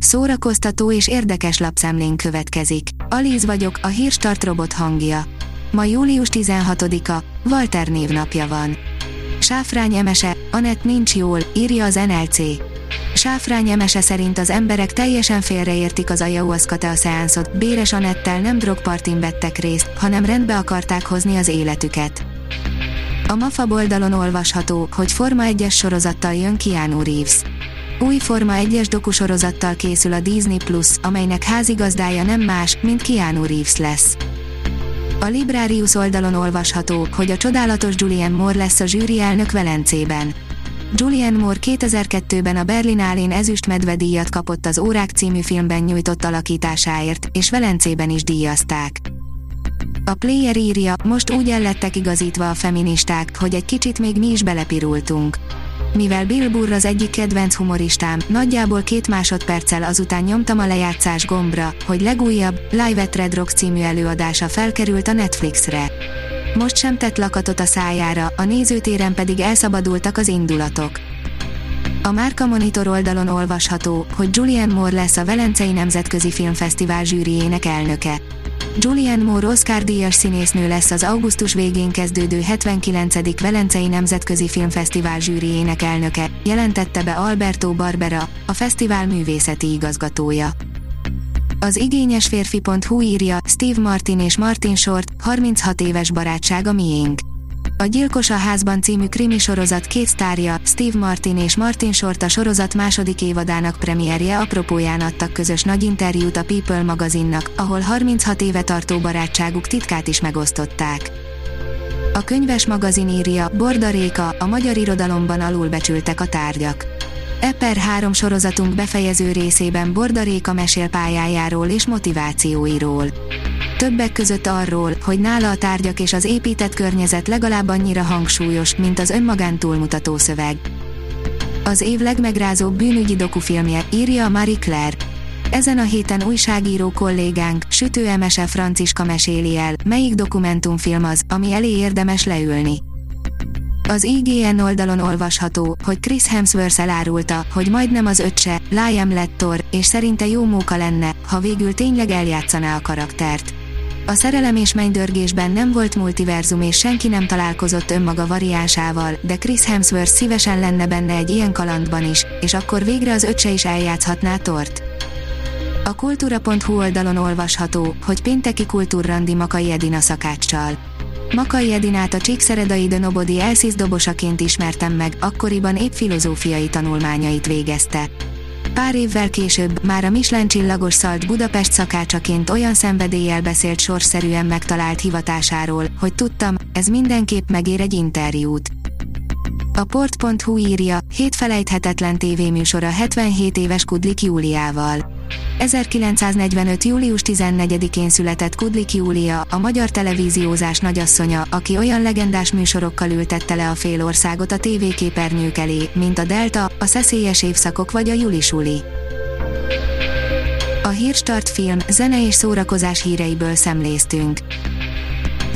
Szórakoztató és érdekes lapszemlén következik. Alíz vagyok, a hírstart robot hangja. Ma július 16-a, Walter névnapja van. Sáfrány emese, Anett nincs jól, írja az NLC. Sáfrány emese szerint az emberek teljesen félreértik az ayahuasca szeánszot, Béres Anettel nem drogpartin vettek részt, hanem rendbe akarták hozni az életüket. A MAFA oldalon olvasható, hogy Forma 1-es sorozattal jön Keanu Reeves. Új Forma 1-es dokusorozattal készül a Disney Plus, amelynek házigazdája nem más, mint Keanu Reeves lesz. A Librarius oldalon olvasható, hogy a csodálatos Julian Moore lesz a zsűri elnök Velencében. Julian Moore 2002-ben a Berlinálén ezüst medvedíjat kapott az Órák című filmben nyújtott alakításáért, és Velencében is díjazták. A player írja, most úgy ellettek igazítva a feministák, hogy egy kicsit még mi is belepirultunk. Mivel Bill Burr az egyik kedvenc humoristám, nagyjából két másodperccel azután nyomtam a lejátszás gombra, hogy legújabb, Live at Red Rock című előadása felkerült a Netflixre. Most sem tett lakatot a szájára, a nézőtéren pedig elszabadultak az indulatok. A Márka Monitor oldalon olvasható, hogy Julian Moore lesz a Velencei Nemzetközi Filmfesztivál zsűriének elnöke. Julianne Moore Oscar-díjas színésznő lesz az augusztus végén kezdődő 79. Velencei Nemzetközi Filmfesztivál zsűriének elnöke, jelentette be Alberto Barbera, a fesztivál művészeti igazgatója. Az igényes férfi.hu írja, Steve Martin és Martin Short, 36 éves barátság a miénk. A Gyilkos a házban című krimi sorozat két sztárja, Steve Martin és Martin Short a sorozat második évadának premierje apropóján adtak közös nagy interjút a People magazinnak, ahol 36 éve tartó barátságuk titkát is megosztották. A könyves magazin írja, Borda Réka, a magyar irodalomban alulbecsültek a tárgyak. Eper 3 sorozatunk befejező részében Borda Réka mesél pályájáról és motivációiról. Többek között arról, hogy nála a tárgyak és az épített környezet legalább annyira hangsúlyos, mint az önmagán túlmutató szöveg. Az év legmegrázóbb bűnügyi dokufilmje, írja Marie Claire. Ezen a héten újságíró kollégánk, Sütő Emese Franciska meséli el, melyik dokumentumfilm az, ami elé érdemes leülni. Az IGN oldalon olvasható, hogy Chris Hemsworth elárulta, hogy majdnem az öccse, Liam lett Thor, és szerinte jó móka lenne, ha végül tényleg eljátszaná a karaktert. A szerelem és mennydörgésben nem volt multiverzum és senki nem találkozott önmaga variánsával, de Chris Hemsworth szívesen lenne benne egy ilyen kalandban is, és akkor végre az öccse is eljátszhatná Tort. A kultúra.hu oldalon olvasható, hogy pénteki kultúrrandi Makai Edina szakáccsal. Makai Edinát a Csíkszeredai de Nobody Elsis dobosaként ismertem meg, akkoriban épp filozófiai tanulmányait végezte. Pár évvel később már a Michelin csillagos szalt Budapest szakácsaként olyan szenvedéllyel beszélt sorszerűen megtalált hivatásáról, hogy tudtam, ez mindenképp megér egy interjút. A port.hu írja, hét felejthetetlen tévéműsora 77 éves Kudlik Júliával. 1945. július 14-én született Kudlik Júlia, a magyar televíziózás nagyasszonya, aki olyan legendás műsorokkal ültette le a félországot a tévéképernyők elé, mint a Delta, a Szeszélyes évszakok vagy a Julisuli. A Hírstart film, zene és szórakozás híreiből szemléztünk.